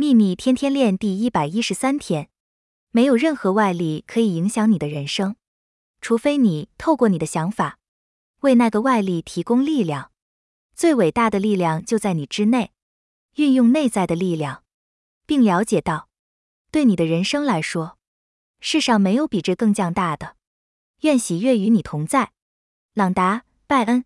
秘密天天练第一百一十三天没有任何外力可以影响你的人生除非你透过你的想法为那个外力提供力量。最伟大的力量就在你之内运用内在的力量并了解到对你的人生来说世上没有比这更强大的。愿喜悦与你同在朗达拜恩。